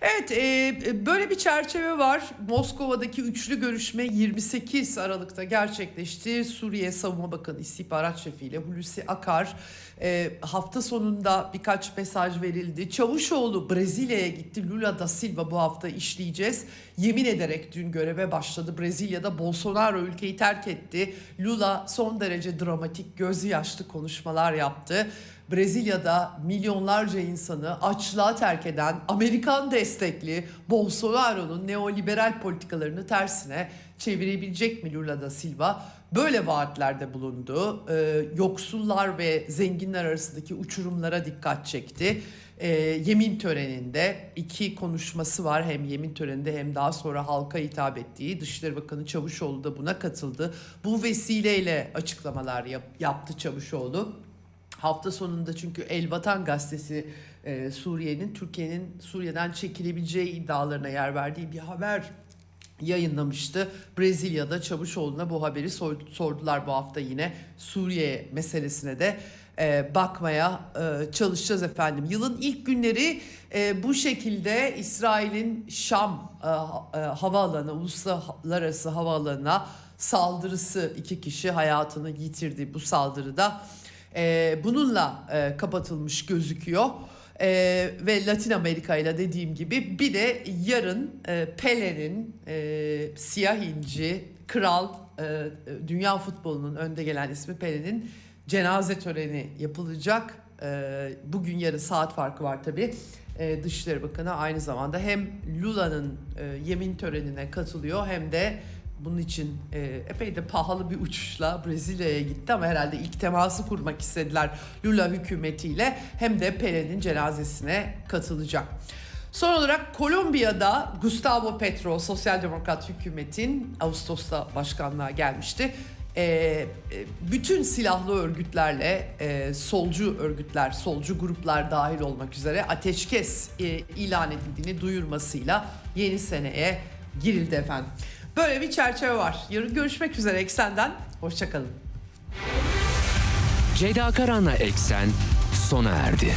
Evet e, böyle bir çerçeve var. Moskova'daki üçlü görüşme 28 Aralık'ta gerçekleşti. Suriye Savunma Bakanı İstihbarat Şefi ile Hulusi Akar e, hafta sonunda birkaç mesaj verildi. Çavuşoğlu Brezilya'ya gitti. Lula da Silva bu hafta işleyeceğiz. Yemin ederek dün göreve başladı. Brezilya'da Bolsonaro ülkeyi terk etti. Lula son derece dramatik, gözü yaşlı konuşmalar yaptı. Brezilya'da milyonlarca insanı açlığa terk eden Amerikan destekli Bolsonaro'nun neoliberal politikalarını tersine çevirebilecek mi Lula da Silva? Böyle vaatlerde bulundu. Ee, yoksullar ve zenginler arasındaki uçurumlara dikkat çekti. Ee, yemin töreninde iki konuşması var. Hem yemin töreninde hem daha sonra halka hitap ettiği. Dışişleri Bakanı Çavuşoğlu da buna katıldı. Bu vesileyle açıklamalar yap- yaptı Çavuşoğlu. Hafta sonunda çünkü El Vatan gazetesi e, Suriye'nin Türkiye'nin Suriye'den çekilebileceği iddialarına yer verdiği bir haber yayınlamıştı. Brezilya'da Çavuşoğlu'na bu haberi sor- sordular bu hafta yine Suriye meselesine de e, bakmaya e, çalışacağız efendim. Yılın ilk günleri e, bu şekilde İsrail'in Şam e, e, havaalanı, uluslararası havaalanına saldırısı iki kişi hayatını yitirdi bu saldırıda. E, bununla e, kapatılmış gözüküyor. E, ve Latin Amerika ile dediğim gibi bir de yarın e, Pele'nin e, siyah inci kral e, dünya futbolunun önde gelen ismi Pele'nin cenaze töreni yapılacak. E, bugün yarın saat farkı var tabii. E, Dışişleri Bakanı aynı zamanda hem Lula'nın e, yemin törenine katılıyor hem de bunun için e, epey de pahalı bir uçuşla Brezilya'ya gitti ama herhalde ilk teması kurmak istediler Lula hükümetiyle hem de Pele'nin cenazesine katılacak. Son olarak Kolombiya'da Gustavo Petro Sosyal Demokrat hükümetin Ağustos'ta başkanlığa gelmişti. E, e, bütün silahlı örgütlerle e, solcu örgütler, solcu gruplar dahil olmak üzere ateşkes e, ilan edildiğini duyurmasıyla yeni seneye girildi efendim. Böyle bir çerçeve var. Yarın görüşmek üzere Eksen'den. Hoşçakalın. Ceyda Karan'la Eksen sona erdi.